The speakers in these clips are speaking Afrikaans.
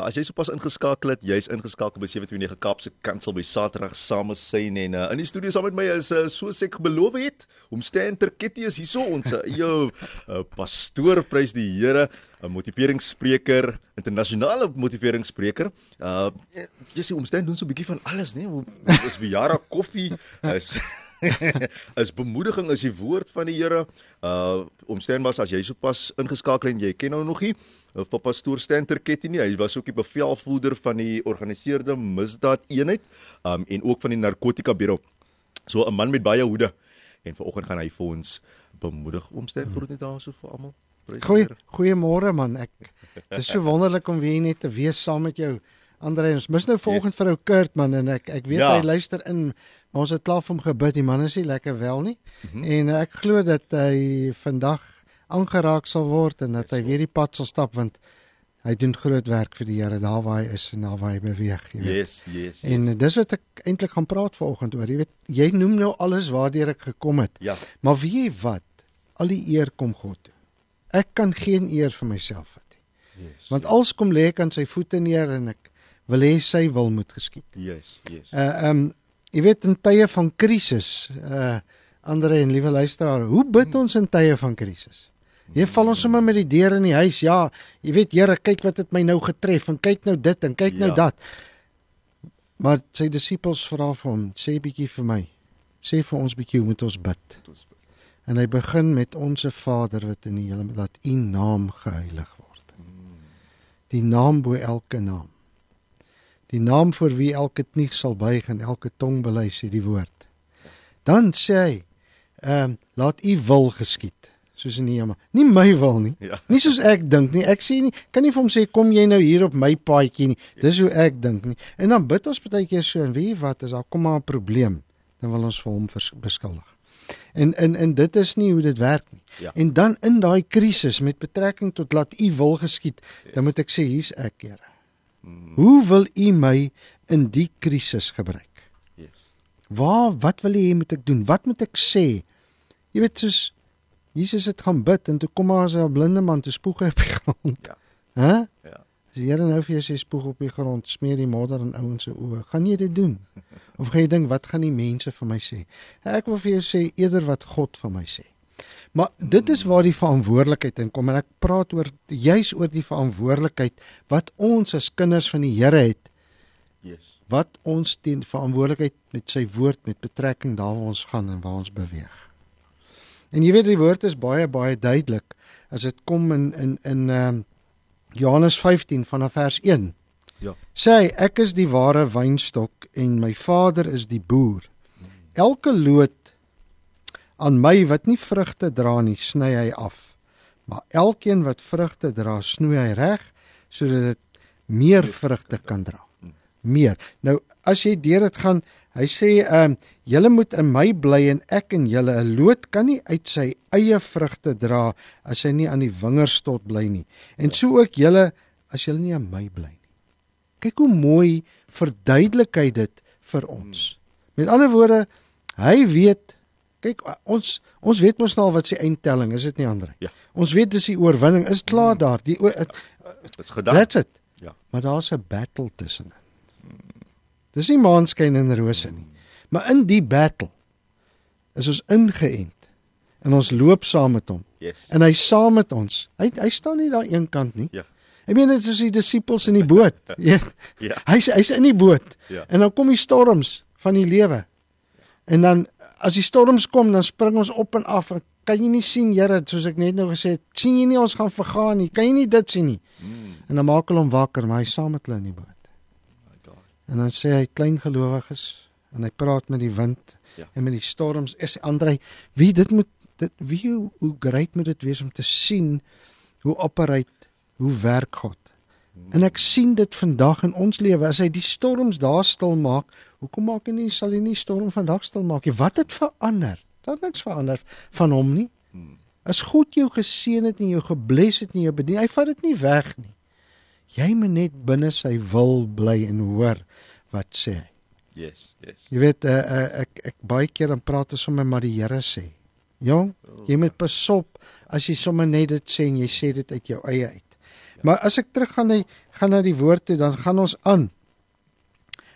Uh as jy sopas ingeskakel het, jy's ingeskakel by 729 Kaapse Kansel by Saterdag saam met Syn en uh, in die studio saam met my is uh, soos ek beloof het, om Stan Terketti is hierso ons jou uh, pastoor prys die Here, 'n motiveringsspreker, internasionale motiveringsspreker. Uh jy sê om Stan doen so 'n bietjie van alles, né? Nee? Is Viara koffie is as bemoediging is die woord van die Here. Uh om Stan was as jy sopas ingeskakel en jy ken hom nog nie vir pastoor Stanter Ketty nie. Hy was ook die bevelvoerder van die georganiseerde misdaad eenheid um en ook van die narkotika bureau. So 'n man met baie hoede. En vanoggend gaan hy vir ons bemoedig om sterk groet net daarso vir almal. Goeie goeiemôre man. Ek dis so wonderlik om weer net te wees saam met jou. Andre, ons mis nou volgende yes. vir ou Kurt man en ek ek weet ja. hy luister in. Ons het klaar vir hom gebid. Die man is nie lekker wel nie. Mm -hmm. En ek glo dat hy vandag aangeraak sal word en dat hy weer die pad sal stap want hy doen groot werk vir die Here daar waar hy is en daar waar hy beweeg, jy weet. Yes, yes. yes. En dis wat ek eintlik gaan praat vanoggend oor. Jy weet, jy noem nou alles waardeur ek gekom het. Ja. Maar weet jy wat? Al die eer kom God toe. Ek kan geen eer vir myself vat nie. Yes. Want yes. als kom lê ek aan sy voete neer en ek wil hê sy wil moet geskied. Yes, yes. Uh ehm um, jy weet in tye van krisis, uh Andre en liewe luisteraar, hoe bid ons in tye van krisis? Jy val ons sommer met die deur in die huis. Ja, jy weet Here, kyk wat het my nou getref en kyk nou dit en kyk nou ja. nou dat. Maar sy disippels vra vir hom, sê bietjie vir my. Sê vir ons bietjie hoe moet ons bid? En hy begin met onsse Vader wat in die hemel laat U naam geheilig word. Die naam bo elke naam. Die naam vir wie elke knie sal buig en elke tong bely sê die woord. Dan sê hy, ehm um, laat U wil geskied soos in hemel. Nie my wil nie. Ja. Nie soos ek dink nie. Ek sê nie kan nie vir hom sê kom jy nou hier op my paadjie nie. Dis hoe ek dink nie. En dan bid ons baie keer so en weet wat as daar kom maar 'n probleem, dan wil ons vir hom beskuldig. En en en dit is nie hoe dit werk nie. Ja. En dan in daai krisis met betrekking tot laat u wil geskied, yes. dan moet ek sê hier's ek, Here. Hmm. Hoe wil u my in die krisis gebruik? Yes. Waar wat wil u hê moet ek doen? Wat moet ek sê? Jy weet soos Jesus het gaan bid en toe kom maar as 'n blinde man te spoeg op die grond. Ja. Hæ? Ja. As die Here nou vir jou sê spoeg op die grond, smeer die modder in ouens se oë, gaan jy dit doen? Of gaan jy dink wat gaan die mense van my sê? Ek wil vir jou sê eerder wat God van my sê. Maar dit is waar die verantwoordelikheid in kom en ek praat oor juis oor die verantwoordelikheid wat ons as kinders van die Here het. Yes. Wat ons teen verantwoordelikheid met sy woord met betrekking daar waar ons gaan en waar ons beweeg. En jy weet die woord is baie baie duidelik as dit kom in in in ehm uh, Johannes 15 vanaf vers 1. Ja. Sê ek is die ware wynstok en my Vader is die boer. Elke loot aan my wat nie vrugte dra nie, sny hy af. Maar elkeen wat vrugte dra, snoei hy reg sodat dit meer vrugte kan dra. Meer. Nou as jy deur dit gaan Hy sê ehm um, julle moet in my bly en ek in julle 'n loot kan nie uit sy eie vrugte dra as hy nie aan die wingerdstot bly nie. En so ook julle as julle nie aan my bly nie. Kyk hoe mooi verduidelik hy dit vir ons. Met ander woorde, hy weet kyk ons ons weet mos nou wat sy eindtelling is dit nie ander nie. Ja. Ons weet dis die oorwinning is klaar daar. Die dit's gedaan. That's it. Ja. Maar daar's 'n battle tussenin. Dis nie maanskyn en rose nie. Maar in die battle is ons ingeënt en ons loop saam met hom. Yes. En hy saam met ons. Hy hy staan nie daar een kant nie. Ja. Ek meen dit is die disippels in die boot. ja. Hy's hy's in die boot. Ja. En dan kom die storms van die lewe. En dan as die storms kom, dan spring ons op en af. En kan jy nie sien, Here, soos ek net nou gesê het, sien jy nie ons gaan vergaan nie. Kan jy nie dit sien nie? Mm. En dan maak hulle hom wakker, maar hy saam met hulle in die boot. En dan sê hy klein gelowiges en hy praat met die wind ja. en met die storms. Is Andre, wie dit moet dit wie hoe, hoe great moet dit wees om te sien hoe operate, hoe werk God. En ek sien dit vandag in ons lewe as hy die storms daar stil maak. Hoekom maak hy nie sal hy nie storm vandag stil maak nie? Wat het verander? Daar't niks verander van hom nie. Hmm. As God jou geseën het en jou gebless het en jou bedien, hy vat dit nie weg nie. Jy moet net binne sy wil bly en hoor wat sê hy. Yes, yes. Jy weet uh, uh, ek ek baie keer dan praat ons sommer maar die Here sê. Jong, jy moet pasop as jy sommer net dit sê en jy sê dit uit jou eie uit. Maar as ek teruggaan na gaan na die woord toe, dan gaan ons aan.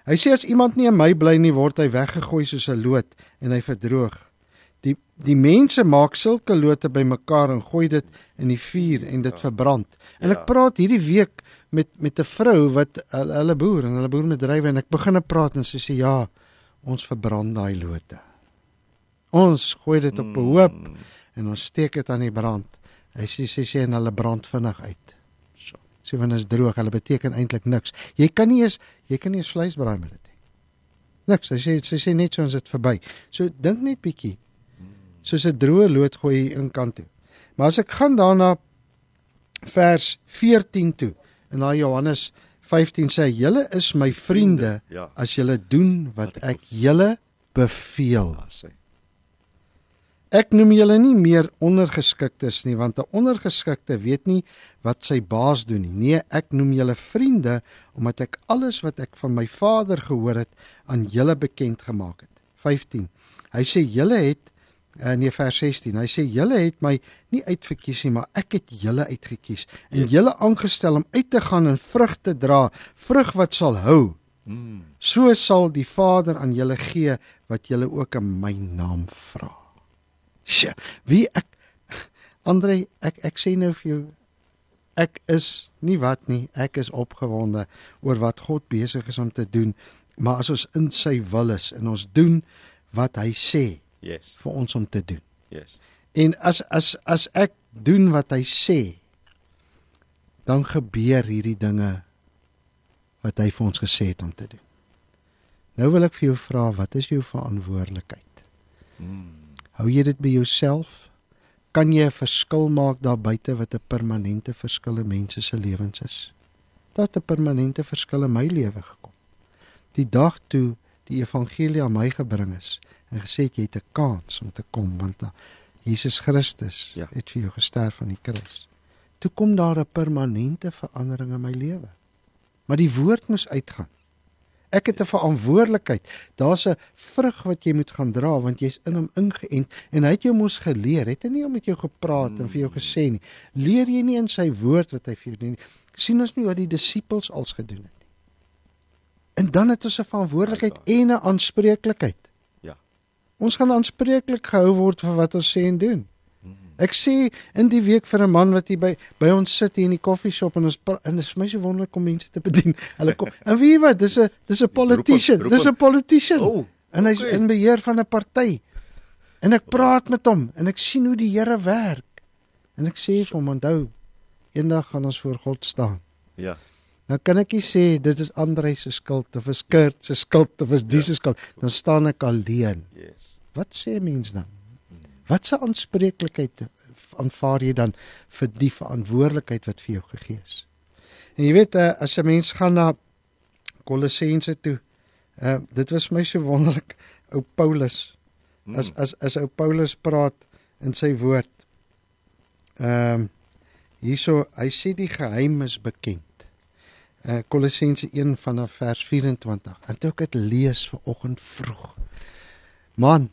Hy sê as iemand nie in my bly nie, word hy weggegooi soos 'n loot en hy verdroog. Die die mense maak sulke lote bymekaar en gooi dit in die vuur en dit verbrand. En ek Ja. praat hierdie week met met 'n vrou wat hulle boer en hulle boer met drywe en ek begin 'n praat en sy sê ja, ons verbrand daai lote. Ons gooi dit op 'n hoop Mm. en ons steek dit aan die brand. Hy sê sy sê en hulle brand vinnig uit. So. Sê wanneer is droog, hulle beteken eintlik niks. Jy kan nie eens jy kan nie eens vleis braai met dit nie. Niks. Sy sê sy sê net so ons dit verby. So dink net bietjie. Soos 'n droë lood gooi in kant toe. Maar as ek gaan daarna vers 14 toe in daai Johannes 15 sê julle is my vriende Ja. as julle doen wat ek julle beveel. Sê. Ek noem julle nie meer ondergeskiktes nie want 'n ondergeskikte weet nie wat sy baas doen nie. Nee, ek noem julle vriende omdat ek alles wat ek van my Vader gehoor het aan julle bekend gemaak het. 15. Hy sê julle het uh, nee vers 16. Hy sê julle het my nie uitverkies nie, maar ek het julle uitgekies en Yes. julle aangestel om uit te gaan en vrug te dra, vrug wat sal hou. Mm. So sal die Vader aan julle gee wat julle ook in my naam vra. Sjoe, wie ek Andre, ek ek sê nou vir jou ek is nie wat nie, ek is opgewonde oor wat God besig is om te doen, maar as ons in sy wil is en ons doen wat hy sê Yes, vir ons om te doen. yes. En as as as ek doen wat hy sê, dan gebeur hierdie dinge wat hy vir ons gesê het om te doen. Nou wil ek vir jou vra, wat is jou verantwoordelikheid? Mm. Hou jy dit by jouself? Kan jy 'n verskil maak daar buite wat 'n permanente verskil in mense se lewens is? Het 'n permanente verskil in my lewe gekom. Die dag toe die evangelie aan my gebring is en gesê het jy het 'n kans om te kom want da, Jesus Christus Ja. het vir jou gesterf aan die kruis. Toe kom daar 'n permanente verandering in my lewe. Maar die woord moes uitgaan. Ek het 'n verantwoordelikheid. Daar's 'n vrug wat jy moet gaan dra want jy's in hom ingeënt en hy het jou mos geleer. Het hy nie om met jou gepraat en vir jou gesê nie. Leer jy nie in sy woord wat hy vir jou doen nie. sien ons nie wat die disippels als gedoen het nie. En dan het ons 'n verantwoordelikheid en 'n aanspreeklikheid. Ons gaan aanspreeklik gehou word vir wat ons sê en doen. Ek sê in die week vir 'n man wat hier by by ons sit hier in die koffieshop en ons en dit is vir my so wonderlik om mense te bedien. Hulle kom en weet jy wat, dis 'n dis 'n politician, dis. 'n politician. Oh, en hy's okay. in beheer van 'n party. En ek praat met hom en ek sien hoe die Here werk. En ek sê vir hom, onthou, eendag gaan ons voor God staan. Ja. Nou kan ek nie sê dit is Andre se skuld of is Kurt se skuld of is die se skuld. Dan staan ek alleen. Yes. Wat sê mens dan? Wat se aanspreeklikheid aanvaar jy dan vir die verantwoordelikheid wat vir jou gegee is? En jy weet eh, as 'n mens gaan na Kolossense toe, uh, dit was my so wonderlik ou Paulus. As as as ou Paulus praat in sy woord. Ehm um, hierso hy sê die geheim is bekend. Uh Kolossense 1 vanaf vers 24. En toe ek dit lees ver oggend vroeg. Man,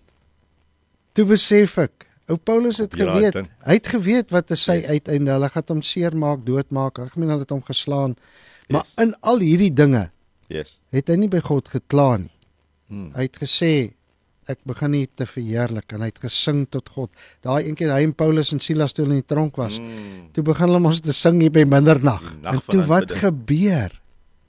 toe besef ek, ou Paulus het Ja, geweet. dan- Hy het geweet wat is sy Yes. uiteinde. Hulle gaan hom seermaak, doodmaak. Ek meen hulle het hom geslaan. Maar in al hierdie dinge Yes. het hy nie by God gekla nie. Mm. Hy het gesê ek begin nie te verheerlik en hy het gesing tot God. Daai een keer hy en Paulus en Silas toe hulle in die tronk was, Mm. toe begin hulle mos te sing hier by middernag. Die nag En toe wat aanbidding. gebeur?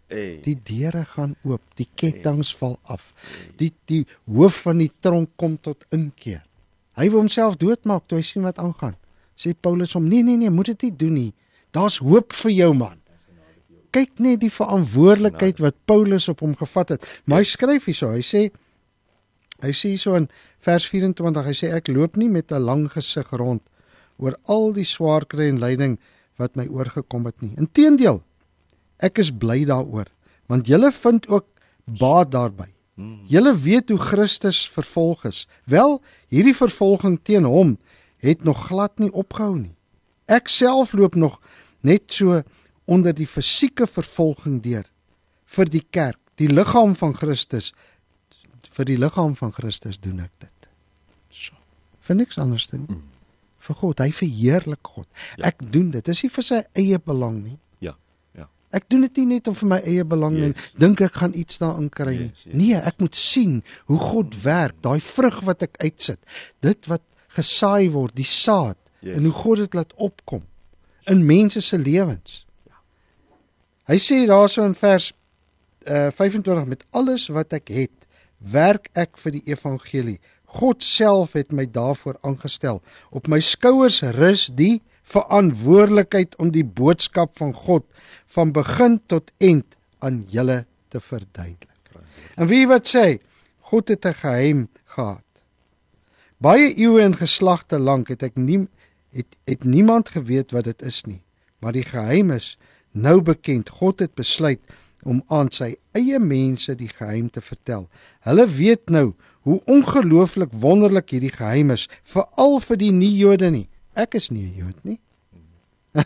Hey. Die deure gaan oop, die kettinge val af. Die die hoof van die tronk kom tot inkeer. Hy wou homself doodmaak toe hy sien wat aangaan. Sê Paulus hom: "Nee nee nee, moet dit nie doen nie. Daar's hoop vir jou man." Kyk net die verantwoordelikheid wat Paulus op hom gevat het. Maar hy skryf hierso, hy sê hy sê hierso in vers 24, hy sê ek loop nie met 'n lang gesig rond oor al die swaar kry en lyding wat my oorgekom het nie. Inteendeel, ek is bly daaroor want julle vind ook baat daarby. Julle weet hoe Christus vervolg is. Wel, hierdie vervolging teen hom het nog glad nie opgehou nie. Ek self loop nog net so onder die fisieke vervolging deur vir die kerk, die liggaam van Christus. Vir die liggaam van Christus doen ek dit. So. Vir niks anders nie. Mm. Vir God, hy verheerlik God. Ja. Ek doen dit. Dis nie vir sy eie belang nie. Ja. Ja. Ek doen dit nie net om vir my eie belang yes. en dink ek gaan iets daarin kry nie. Yes, yes. Nee, ek moet sien hoe God werk, daai vrug wat ek uitsit. Dit wat gesaai word, die saad yes. en hoe God dit laat opkom in mense se lewens. Ja. Hy sê daarso in vers uh, 25 met alles wat ek het, werk ek vir die evangelie. God self het my daarvoor aangestel. Op my skouers rus die verantwoordelikheid om die boodskap van God van begin tot eind aan julle te verduidelik. En wie wat sê, God het 'n geheim gehad. Baie eeue en geslagte lank het ek nie het het niemand geweet wat dit is nie, maar die geheim is nou bekend. God het besluit om aan sy eie mense die geheim te vertel. Hulle weet nou hoe ongelooflik wonderlik hierdie geheim is, veral vir die nie-Jode nie. Ek is nie 'n Jood nie.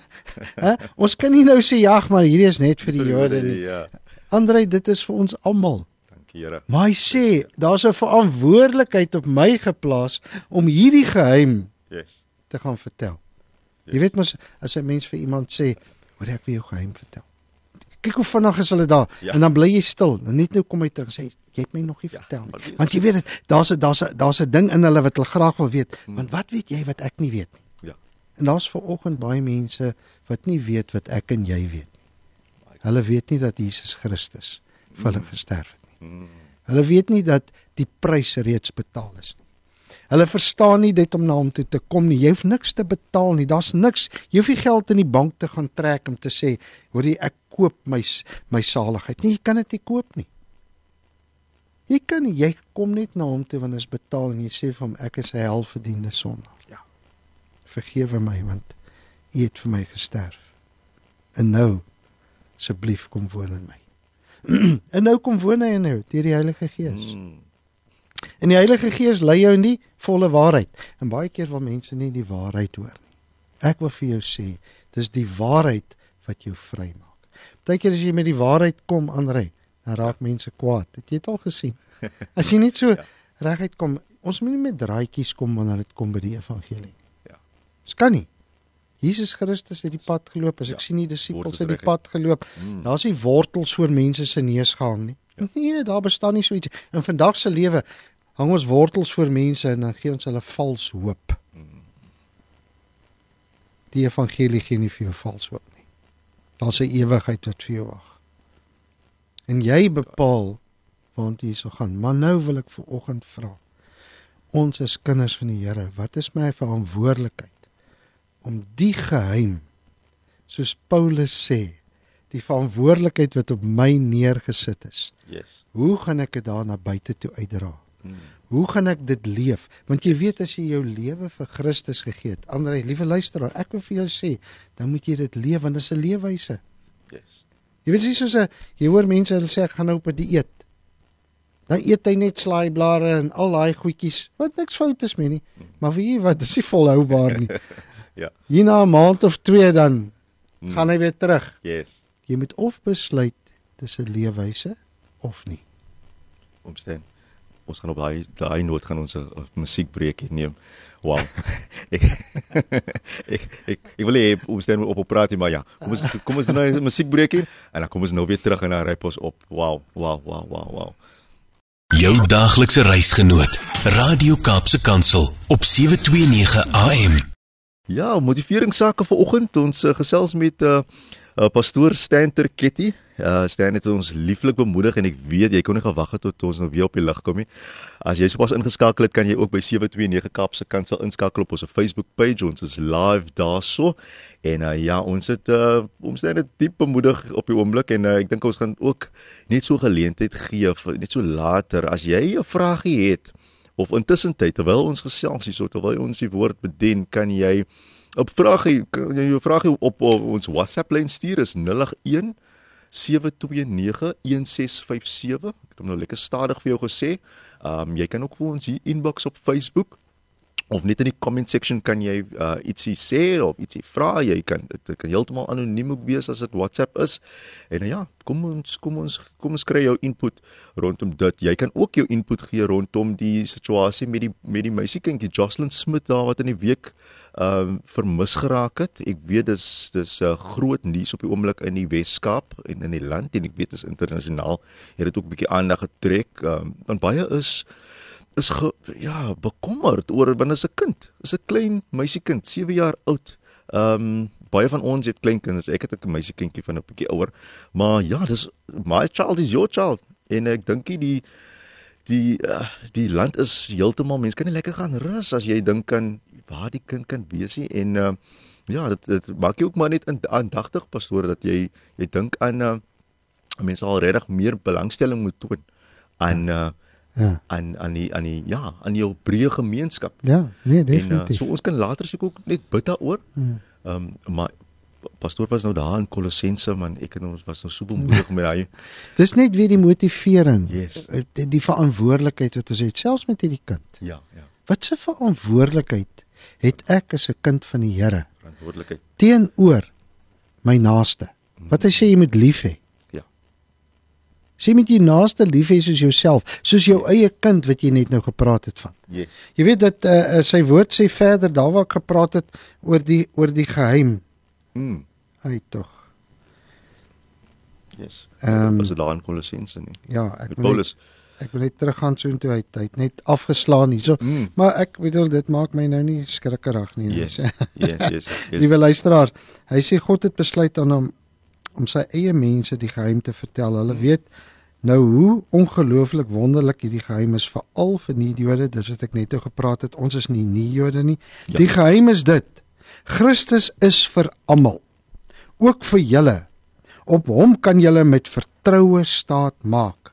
ons kan nie nou sê ja, maar hierdie is net vir die Jode nie. Ja. Andre, dit is vir ons almal. Dankie, Here. Maar hy sê, daar's 'n verantwoordelikheid op my geplaas om hierdie geheim yes. te gaan vertel. Yes. Jy weet mos as 'n mens vir iemand sê, "Hoor ek wil jou geheim vertel." Kyk hoe vinnig is hulle daar. Ja. en dan bly jy stil. En net nou kom hy terug sê jy het my nog nie ja, vertel nie. want jy weet dit daar's 'n daar's 'n daar's 'n ding in hulle wat hulle graag wil weet. Hmm. want wat weet jy wat ek nie weet nie? Ja. En daar's ver oggend baie mense wat nie weet wat ek en jy weet nie. Hulle weet nie dat Jesus Christus vir hulle hmm. gesterf het nie. Hmm. hulle weet nie dat die prys reeds betaal is nie Hulle verstaan nie dit om na hom toe te kom nie. Jy hoef niks te betaal nie. Daar's niks. Jy hoef nie geld in die bank te gaan trek om te sê, "Hoerie, ek koop my my saligheid." Nee, jy kan dit nie koop nie. Jy kan nie. Jy kom net na hom toe wanneer jy betaal en jy sê vir hom, "Ek is 'n helverdiende sondaar." Ja. Vergewe my want U het vir my gesterf. En nou asseblief kom woon in my. en nou kom woon hy in jou deur die Heilige Gees. Mm. En die Heilige Gees lei jou in die volle waarheid. En baie keer wil mense nie die waarheid hoor nie. Ek wil vir jou sê, dis die waarheid wat jou vrymaak. Partykeer as jy met die waarheid kom aanry, dan raak mense kwaad. Het jy dit al gesien? As jy net so ja. reguit kom, ons moet nie met draadjies kom wanneer dit kom by die evangelie. Ja. Dis kan nie. Jesus Christus het die pad geloop. As ek ja. sien die disippels het die pad geloop. Mm. Daar's nie wortels voor mense se neus gehang nie. Ja. Nee, daar bestaan nie so iets. In vandag se lewe hang ons wortels voor mense en dan gee ons hulle vals hoop. Die evangelie gee nie vir jou vals hoop nie. Daar's 'n ewigheid wat vir jou wag. En jy bepaal waant jy so gaan. Maar nou wil ek vir oggend vra. Ons is kinders van die Here. Wat is my verantwoordelikheid om die geheim soos Paulus sê die verantwoordelikheid wat op my neergesit is. Yes. Hoe gaan ek dit daar na buite toe uitdra? Hmm. Hoe gaan ek dit leef? Want jy weet as jy jou lewe vir Christus gegee het, ander liewe luisteraar, ek wil vir jou sê, dan moet jy dit leef want dit is 'n leefwyse. Yes. Jy weet sies soos 'n jy hoor mense hulle sê ek gaan nou op 'n dieet. Dan eet hy net slaaiblare en al daai goedjies. Wat niks fout is mee nie. Hmm. Maar weet jy wat, dis nie volhoubaar nie. ja. Hierna 'n maand of 2 dan hmm. gaan hy weer terug. Yes. Jy moet of besluit dis 'n leefwyse of nie. Omstaan ons gaan op daai daai noot gaan ons 'n musiekbreekie neem. Wow. ek, ek ek ek wil hê ons stem op op praat maar ja. Kom ons kom ons doen nou 'n musiekbreekie en dan kom ons nou weer terug en dan ry ons op. Wow, wow, wow, wow, wow. Jou daaglikse reisgenoot, Radio Kaapse Kansel op 729 AM. Ja, motiveringsake vir oggend ons uh, gesels met 'n uh, uh, pastoor Stanter Ketty. Ja, Stan het ons lieflik bemoedig en ek weet jy kon nie gewag het tot ons nou weer op die lig kom nie. As jy sopas ingeskakel het, kan jy ook by 729 Kapse kansel inskakel op ons Facebook page. Ons is live daarso. En uh, ja, ons het uh, ons het net diep bemoedig op die oomblik en uh, ek dink ons gaan ook net so geleentheid gee vir net so later as jy 'n vragie het of intussen tyd terwyl ons gesels hier so terwyl ons die woord bedien, kan jy op vragie kan jy jou vragie op, op ons WhatsApp lyn stuur is 081 07291657. Ek het hom nou lekker stadig vir jou gesê. Um jy kan ook vir ons hier inbox op Facebook of net in die comment section kan jy uh, ietsie sê of ietsie vra. Jy kan dit kan heeltemal anoniem wees as dit WhatsApp is. En uh, ja, kom ons kom ons kom ons kry jou input rondom dit. Jy kan ook jou input gee rondom die situasie met die met die meisiekindjie Jocelyn Smith daar wat in die week ehm um, vermis geraak het. Ek weet dis dis 'n uh, groot nuus op die oomblik in die Wes-Kaap en in die land en ek weet dit is internasionaal. Het dit ook 'n bietjie aandag getrek. Ehm um, want baie is is ge, ja, bekommerd oor wanneer 'n kind, is 'n klein meisiekind, 7 jaar oud. Ehm um, baie van ons het klein kinders. Ek het 'n meisiekindjie van 'n bietjie ouer. Maar ja, dis my child is your child en ek dink die die uh, die land is heeltemal mense kan nie lekker gaan rus as jy dink aan waar die kind kan wees nie en uh, ja, dit dit maak jy ook maar net aandagtig pastoor dat jy jy dink aan uh, mense al regtig meer belangstelling moet toon aan uh, ja aan aan die aan die ja aan jou breë gemeenskap. Ja, nee, En definitief. uh, so ons kan later seker ook net bid daaroor. Ehm um, maar pastoor was nou daar in Kolossense man, ek en ons was nou so bemoedig met daai Dis net weer die motivering. Yes. Die, die verantwoordelikheid wat ons het selfs met hierdie kind. ja, ja, Wat 'n verantwoordelikheid het ek as 'n kind van die Here verantwoordelikheid. teenoor my naaste? Wat hy sê jy moet lief hê. Ja. Sê met jou naaste lief hê soos jouself, soos jou eie kind wat jy net nou gepraat het van. Yes. Jy weet dat uh, sy woord sê verder daar waar ek gepraat het oor die oor die geheim. Mm. Ai tog. Yes. Ehm, Um, was dit daar in Kolossense nie? Ja, ek Met net, Paulus. Ek wil net teruggaan so intoe hy het- net afgeslaan hierso. Mm. Maar ek bedoel dit maak my nou nie skrikkerig nie. Yes. Yes. Yes, yes. yes. Liewe luisteraar, hy sê God het besluit aan hom om sy eie mense die geheim te vertel. Hulle weet nou hoe ongelooflik wonderlik hierdie geheim is veral vir nie Jode, dis wat ek net oor gepraat het. Ons is nie nie Jode nie. Ja. Die geheim is dit. Christus is vir almal. Ook vir julle. Op hom kan julle met vertroue staat maak.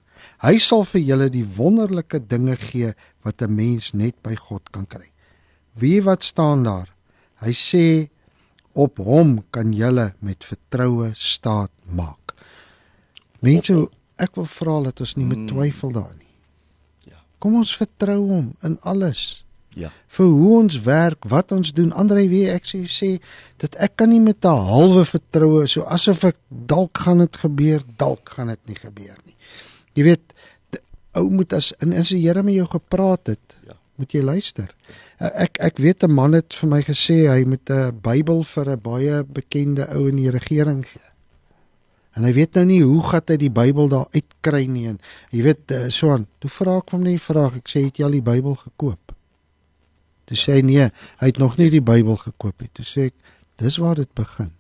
Hy sal vir julle die wonderlike dinge gee wat 'n mens net by God kan kry. Wie wat staan daar? Hy sê op hom kan julle met vertroue staat maak. Mense, ek wil vra dat ons nie met twyfel daar nie. Ja. Kom ons vertrou hom in alles. Ja. Vir hoe ons werk, wat ons doen. Andre wie ek sê sê dat ek kan nie met 'n halwe vertroue so asof ek dalk gaan dit gebeur, dalk gaan dit nie gebeur nie. Jy weet, ou moet as en as die Here met jou gepraat het, Ja. moet jy luister. Uh, Ek ek weet 'n man het vir my gesê hy moet 'n Bybel vir 'n baie bekende ou in die regering gee. En hy weet nou nie hoe gaan hy die Bybel daar uitkry nie en jy weet uh, so aan. Toe vra ek hom net die vraag, ek sê het jy al die Bybel gekoop? Toe sê hy nee, hy het nog nie die Bybel gekoop nie. Toe sê ek, dis waar dit begin.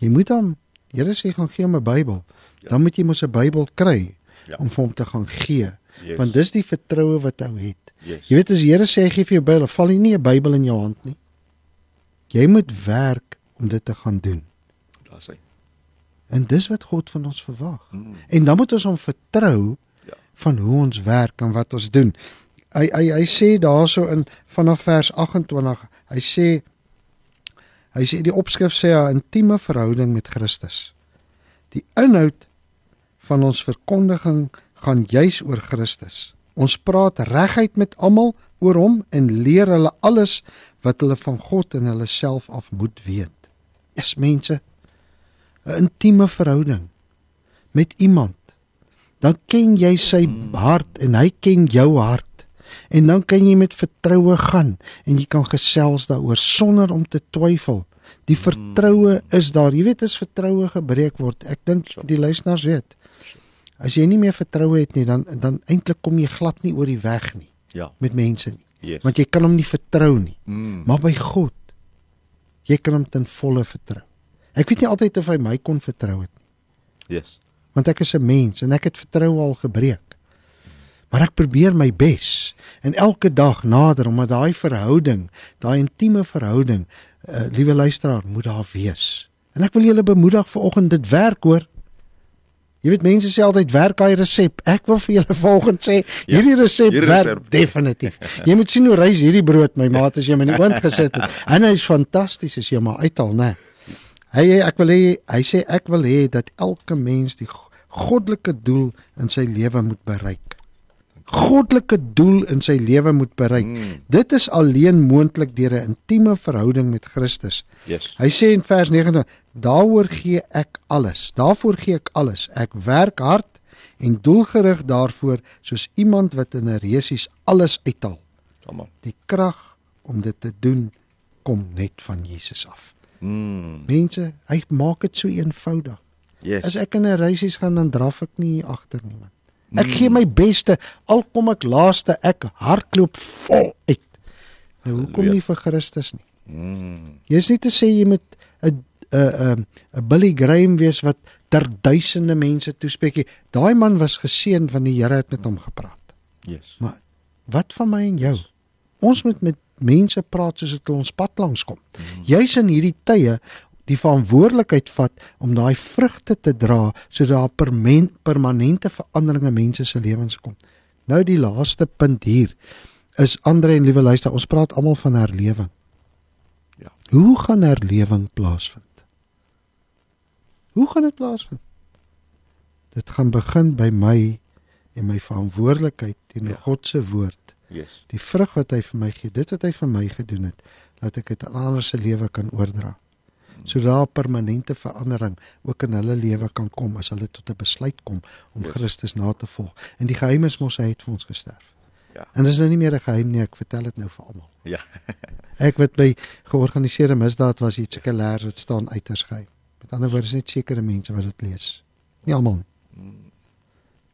Jy moet hom Here sê gaan gee hom 'n Bybel. Ja. Dan moet jy mos 'n Bybel kry Ja. om vir hom te gaan gee. Yes. Want dis die vertroue wat ou het. Yes. Jy weet as die Here sê hy gee vir jou Bybel, val nie 'n Bybel in jou hand nie. Jy moet werk om dit te gaan doen. Daar's hy. En dis wat God van ons verwag. Mm. En dan moet ons hom vertrou Ja. van hoe ons werk en wat ons doen. Hy hy hy sê daarso in vanaf vers 28, hy sê hy sê die opskrif sê 'n intieme verhouding met Christus. Die inhoud van ons verkondiging gaan juis oor Christus. Ons praat reguit met almal oor hom en leer hulle alles wat hulle van God en hulle self af moet weet. Is mense 'n intieme verhouding met iemand. Dan ken jy sy hart en hy ken jou hart. En dan kan jy met vertroue gaan en jy kan gesels daaroor sonder om te twyfel. Die vertroue is daar. Jy weet as vertroue gebreek word, ek dink die luisteraars weet. As jy nie meer vertroue het nie, dan dan eintlik kom jy glad nie oor die weg nie Ja. met mense nie. Yes. Want jy kan hom nie vertrou nie. Mm. Maar by God jy kan hom ten volle vertrou. Ek weet nie altyd of hy my kon vertrou het nie, Yes. want ek is 'n mens en ek het vertroue al gebreek. Maar ek probeer my bes en elke dag nader omdat daai verhouding, daai intieme verhouding, uh, liewe luisteraar, moet daar wees. En ek wil julle bemoedig vanoggend dit werk hoor. Jy weet mense sê altyd werk daai resep. Ek wil vir julle volgens sê Ja, hierdie resep hierdie werk resep. definitief. Jy moet sien hoe rys hierdie brood my maat as jy hom in die oond gesit het. En hy's fantasties as jy hom uithaal, né? Hy ek wil hê hy sê ek wil hê dat elke mens die go- goddelike doel in sy lewe moet bereik. Goddelike doel in sy lewe moet bereik. Mm. Dit is alleen moontlik deur 'n intieme verhouding met Christus. Yes. Hy sê in vers 19: "Daaroor gee ek alles. Daarvoor gee ek alles. Ek werk hard en doelgerig daarvoor soos iemand wat in 'n resies alles uithaal. Almal. Die krag om dit te doen kom net van Jesus af." Mm. Mense, hy maak dit so eenvoudig. Yes. As ek in 'n reisies gaan dan draf ek nie agter nie Ek gee my beste al kom ek laaste, ek hardloop vol uit. Nou hoekom nie vir Christus nie? Mm. Jy's nie te sê jy moet 'n 'n 'n Billy Graham wees wat ter duisende mense toespreek nie. Daai man was geseën van die Here het met hom gepraat. Yes. Maar wat van my en jou? Ons moet met mense praat soos dit ons pad langs kom. Jy's in hierdie tye die verantwoordelikheid vat om daai vrugte te dra sodat daar permen- permanente veranderinge in mense se lewens kom. Nou die laaste punt hier is Andre en liewe luister, ons praat almal van herlewing. Ja. Hoe gaan herlewing plaasvind? Hoe gaan dit plaasvind? Dit gaan begin by my en my verantwoordelikheid teenoor Ja. God se woord. Yes. Die vrug wat hy vir my gee, dit wat hy vir my gedoen het, laat ek dit aan ander se lewe kan oordra. Sodat daar permanente verandering ook in hulle lewe kan kom as hulle tot 'n besluit kom om Yes. Christus na te volg. En die geheim is mos hy het vir ons gesterf. Ja. En dis nou nie meer 'n geheim nie, ek vertel dit nou vir almal. Ja. Ek wat by georganiseerde misdaad was, het seker leer wat staan uiters geheim. Met ander woorde is net sekere mense wat dit lees. Nie almal nie.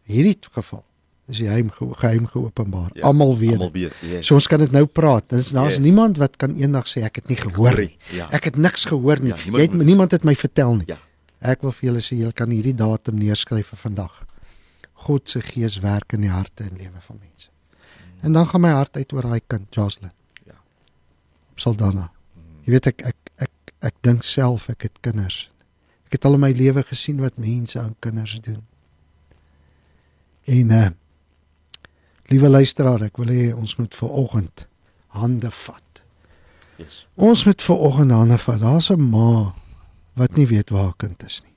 Hierdie geval is die geheim ge- geheim geopenbaar. Ja, Almal weet Almal weet. Yes. So ons kan dit nou praat. Daar's daar's Yes. niemand wat kan eendag sê ek het nie gehoor nie. Ja. Ek het niks gehoor nie. Ja, niemand niemand, moet- niemand het my vertel nie. Ja. Ek wil vir julle sê julle kan hierdie datum neerskryf vir vandag. God se gees werk in die harte en lewe van mense. En dan gaan my hart uit oor daai kind, Jocelyn. Ja. Saldana. Jy weet ek ek ek ek dink self ek het kinders. Ek het al in my lewe gesien wat mense aan kinders doen. En uh liewe luisteraar, ek wil hê ons moet ver oggend hande vat. Yes. Ons moet ver oggend hande vat. Daar's 'n ma wat nie weet waar haar kind is nie.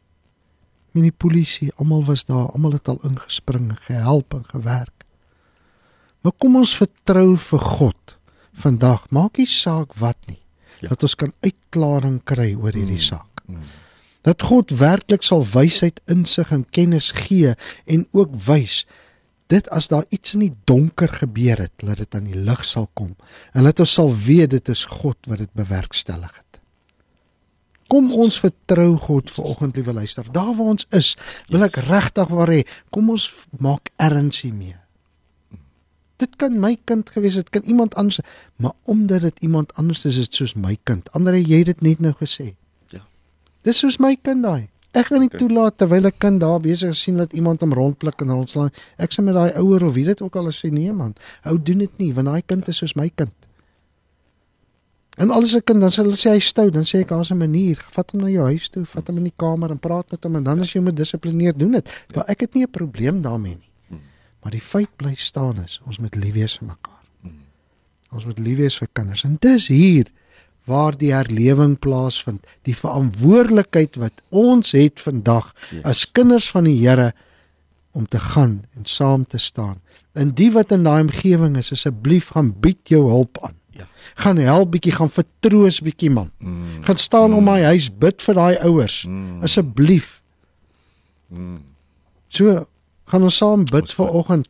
Min die polisie, almal was daar, almal het al ingespring, gehelp en gewerk. Maar kom ons vertrou vir God vandag. Maak nie saak wat nie. Ja. Dat ons kan uitklaring kry oor hierdie saak. Mm. Dat God werklik sal wysheid, insig en kennis gee en ook wys dit as daar iets in die donker gebeur het, laat dit aan die lig sal kom en laat ons sal weet dit is God wat dit bewerkstellig het. Kom ons vertrou God vanoggend liewe luister. Daar waar ons is, wil ek regtig waar hê, kom ons maak erns hiermee. Dit kan my kind gewees het, dit kan iemand anders, maar omdat dit iemand anders is, is dit soos my kind. Andre, jy het dit net nou gesê. Ja. Dis soos my kind daai. Ek gaan nie Okay. toelaat terwyl 'n kind daar besig is sien dat iemand hom rondpluk en rondslaan. Ek sê met daai ouer of wie dit ook al is sê nee man. Hou doen dit nie want daai kind is soos my kind. En alles 'n kind dan sê hulle sê hy stout, dan sê ek daar's 'n manier. Vat hom na jou huis toe, vat hom in die kamer en praat met hom en dan as jy hom dissiplineer, doen dit. Want ek het nie 'n probleem daarmee nie. Mm. Maar die feit bly staan is ons moet lief wees vir mekaar. Mm. Ons moet lief wees vir kinders. En dis hier waar die herlewing plaasvind, die verantwoordelikheid wat ons het vandag Ja. as kinders van die Here om te gaan en saam te staan. En die wat in daai omgewing is, asseblief gaan bied jou hulp aan. Ja. Gaan help bietjie, gaan vertroos bietjie man. Mm. Gaan staan om my huis, bid vir daai ouers. Mm. Asseblief. Mm. So gaan ons saam bid vir oggend.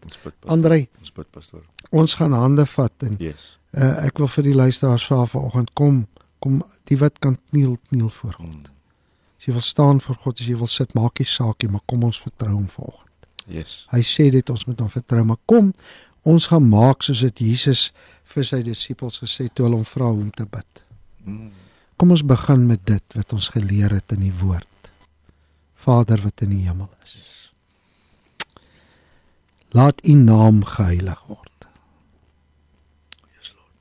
Andrei, Ons bid pastoor. ons gaan hande vat en Yes. Uh, ek wil vir die luisteraars vra vanoggend kom kom die wat kan kniel kniel voor God. Mm. As jy wil staan voor God, as jy wil sit, maak nie saak nie, maar kom ons vertrou hom vanoggend. Yes. Hy sê dit ons moet hom vertrou, maar kom ons gaan maak soos dit Jesus vir sy disippels gesê het toe hulle hom vra hoe om te bid. Mm. Kom ons begin met dit wat ons geleer het in die woord. Vader wat in die hemel is. Laat U naam geheilig word.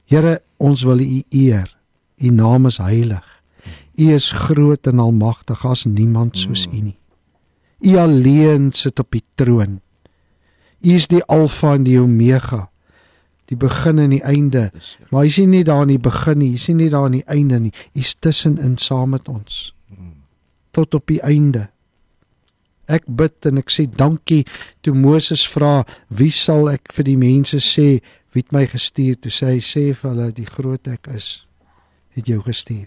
Here, ons wil U eer. U naam is heilig. U is groot en almagtig, as niemand soos U nie. U alleen sit op die troon. U is die Alfa en die Omega, die begin en die einde. Maar hy sien nie daar in die begin nie, hy sien nie daar in die einde nie. Hy's tussenin saam met ons Mm. tot op die einde. Ek bid en ek sê dankie toe Moses vra, "Wie sal ek vir die mense sê wie het my gestuur?" Toe sê hy sê vir hulle, "Die groot ek is het jou gestuur."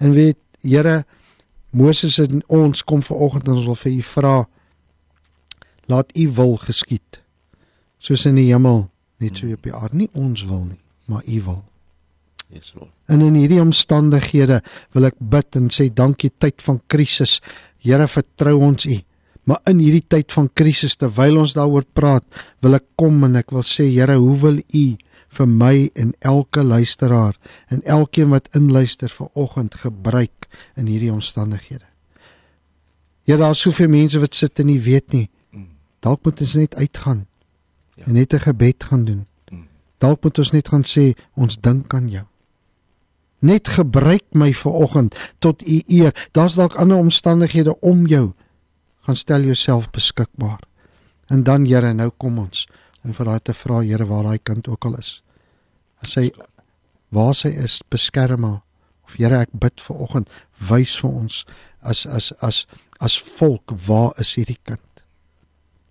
En weet, Here, Moses en ons kom vanoggend en ons wil vir u vra laat u wil geskied soos in die hemel net so op die aarde nie ons wil nie maar u wil Yes, Lord. En in hierdie omstandighede wil ek bid en sê dankie tyd van krisis. Here vertrou ons U. Maar in hierdie tyd van krisis terwyl ons daaroor praat, wil ek kom en ek wil sê Here, hoe wil U vir my en elke luisteraar en elkeen wat inluister vanoggend gebruik in hierdie omstandighede? Ja, daar is soveel mense wat sit en nie weet nie. Dalk moet ons net uitgaan Ja. en net 'n gebed gaan doen. Mm. Dalk moet ons net gaan sê ons dink aan jou. Net gebruik my vanoggend tot u eer. Daar's dalk ander omstandighede om jou. Gaan stel jouself beskikbaar. En dan Here, nou kom ons om vir daai te vra Here waar daai kind ook al is. As hy waar sy is, beskerm haar. Of Here, ek bid vanoggend, wys vir ons as as as as volk waar is hierdie kind?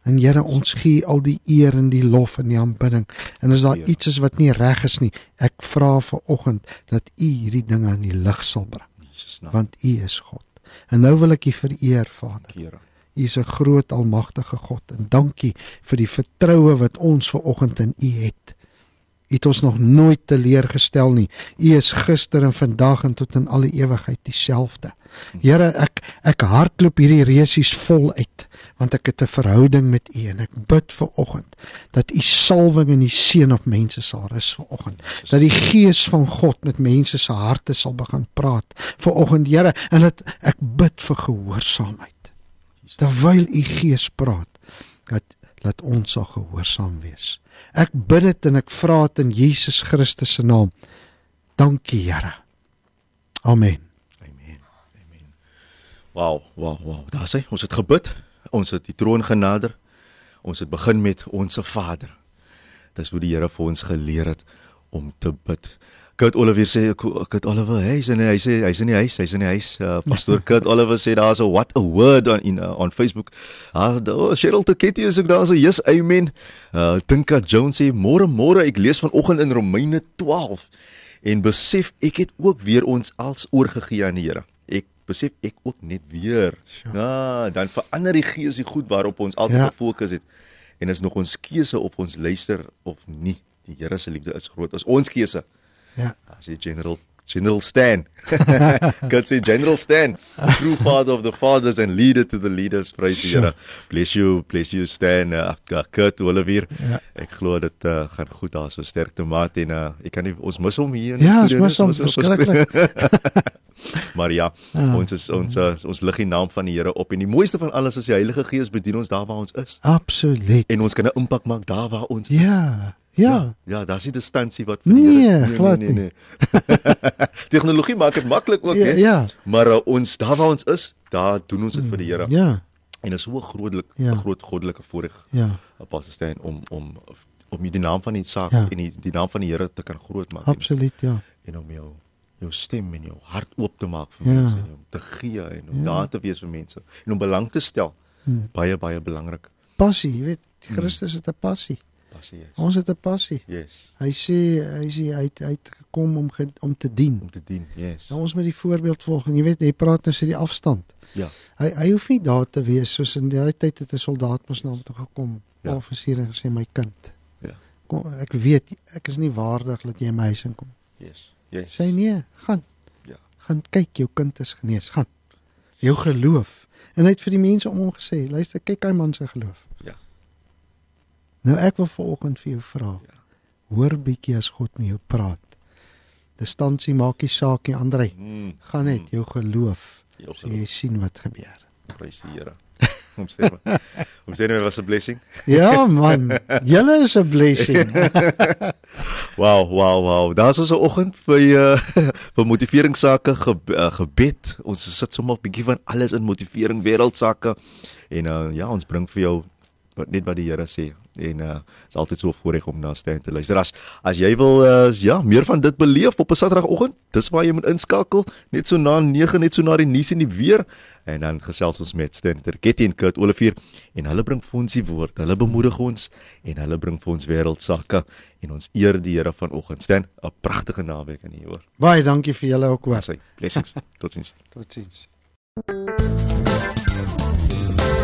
En Here, ons gee al die eer en die lof en die aanbidding. En as daar Ja. iets is wat nie reg is nie, ek vra vir oggend dat U hierdie dinge in die lig sal bring, want U is God. En nou wil ek U vereer, Vader. U is 'n groot almagtige God en dankie vir die vertroue wat ons ver oggend in U het. U het ons nog nooit teleurgestel nie. U is gister en vandag en tot in alle ewigheid dieselfde. Here, ek ek hardloop hierdie resies vol uit want ek het 'n verhouding met U en ek bid vir oggend dat U salwing en U seën op mense sal rus vir oggend. Dat die gees van God met mense se harte sal begin praat vir oggend, Here, en dat ek bid vir gehoorsaamheid terwyl u gees praat dat laat ons sal gehoorsaam wees. Ek bid dit en ek vra dit in Jesus Christus se naam. Dankie Here. Amen. Amen. Amen. Wow, wow, wow. Daar sê ons het gebid. Ons het die troon genader. Ons het begin met onsse Vader. Dis hoe die Here vir ons geleer het om te bid. Kurt Oliver sê Kurt Oliver, hy's in hy sê hy's in die huis, hy's in die huis. Uh, Pastor Kurt Oliver sê daar's 'n what a word on in uh, on Facebook. Ah, uh, Cheryl Teketty is ook daar so, yes, amen. Uh Tinka Jones sê môre môre ek lees vanoggend in Romeine 12 en besef ek het ook weer ons als oorgegee aan die Here. Besef ek ook net weer. Ja, dan verander die gees die goed waarop ons altyd Ja. ja. gefokus het. En is nog ons keuse of ons luister of nie. Die Here se liefde is groot. Is ons keuse. Ja. As jy General General Stan. God sê General Stan, true father of the fathers and leader to the leaders. Praise die Sure. Here. Bless you, bless you Stan. Uh, Kurt Olivier. Ja. Ek glo dit uh, gaan goed daar so sterk te maat en uh, ek kan nie ons mis hom hier in Ja, die ons studio, mis nie. hom verskriklik. Maar ja, Ja. ons is ons uh, ons lig die naam van die Here op en die mooiste van alles is die Heilige Gees bedien ons daar waar ons is Absoluut. en ons kan 'n impak maak daar waar ons is. Ja. Ja. Ja, daar's nie distansie wat vir Nee, Here glad Tegnologie maak dit maklik ook, Ja, hè? ja. Maar uh, ons daar waar ons is, daar doen ons dit vir die Here. Ja. En is so 'n grootlik 'n Ja. groot goddelike voorreg Ja. Apostel Stein om om om die naam van die saak Ja. en die, die naam van die Here te kan groot maak en, Absoluut, ja. en om jou jou stem en jou hart oop te maak vir Ja. mense en om te gee en om Ja. daar te wees vir mense en om belang te stel. Hmm. Baie baie belangrik. Passie, jy weet, Christus het 'n passie. Passie is. Ons het 'n passie. Yes. Hy sê hy sê hy het, hy het gekom om ge, om te dien. Om te dien. Yes. Nou ons moet die voorbeeld volg en jy weet jy praat nou so die afstand. Ja. Hy hy hoef nie daar te wees soos in daai tyd het 'n soldaat mos na hom toe gekom. Ja. Offisier en gesê my kind. Ja. Kom ek weet ek is nie waardig dat jy in my huis inkom. Yes. Yes. Sê nee, gaan. Ja. Gaan kyk jou kind is genees, gaan. Jou geloof. En hy het vir die mense om hom gesê, luister, kyk hy man se geloof. Nou ek wil vanoggend vir jou vra. Ja. Hoor bietjie as God met jou praat. Distansie maak nie saak nie, Andrei. Mm. Gaan net jou geloof. Jou So jy sien wat gebeur. Prys die Here. Omstemme. Omstemme was 'n blessing. Ja man, julle is 'n blessing. Wow, wow, wow. Daar's ons 'n oggend vir uh, vir motiveringssake ge, uh, gebed. Ons sit sommer 'n bietjie van alles in motivering wêreldsake. En uh, ja, ons bring vir jou net wat die Here sê. En uh is altyd so voorreg om na Stan te luister. As as jy wil uh ja, meer van dit beleef op 'n Saterdagoggend, dis waar jy moet inskakel, net so na 9 net so na die nuus en die weer en dan gesels ons met Stan Terketty en Kurt Olivier en hulle bring vir ons die woord. Hulle bemoedig ons en hulle bring vir ons wêreldsake en ons eer die Here vanoggend. Stan, 'n pragtige naweek aan jou hoor. Baie dankie vir julle ook hoor. Blessings. Totsiens. Totsiens.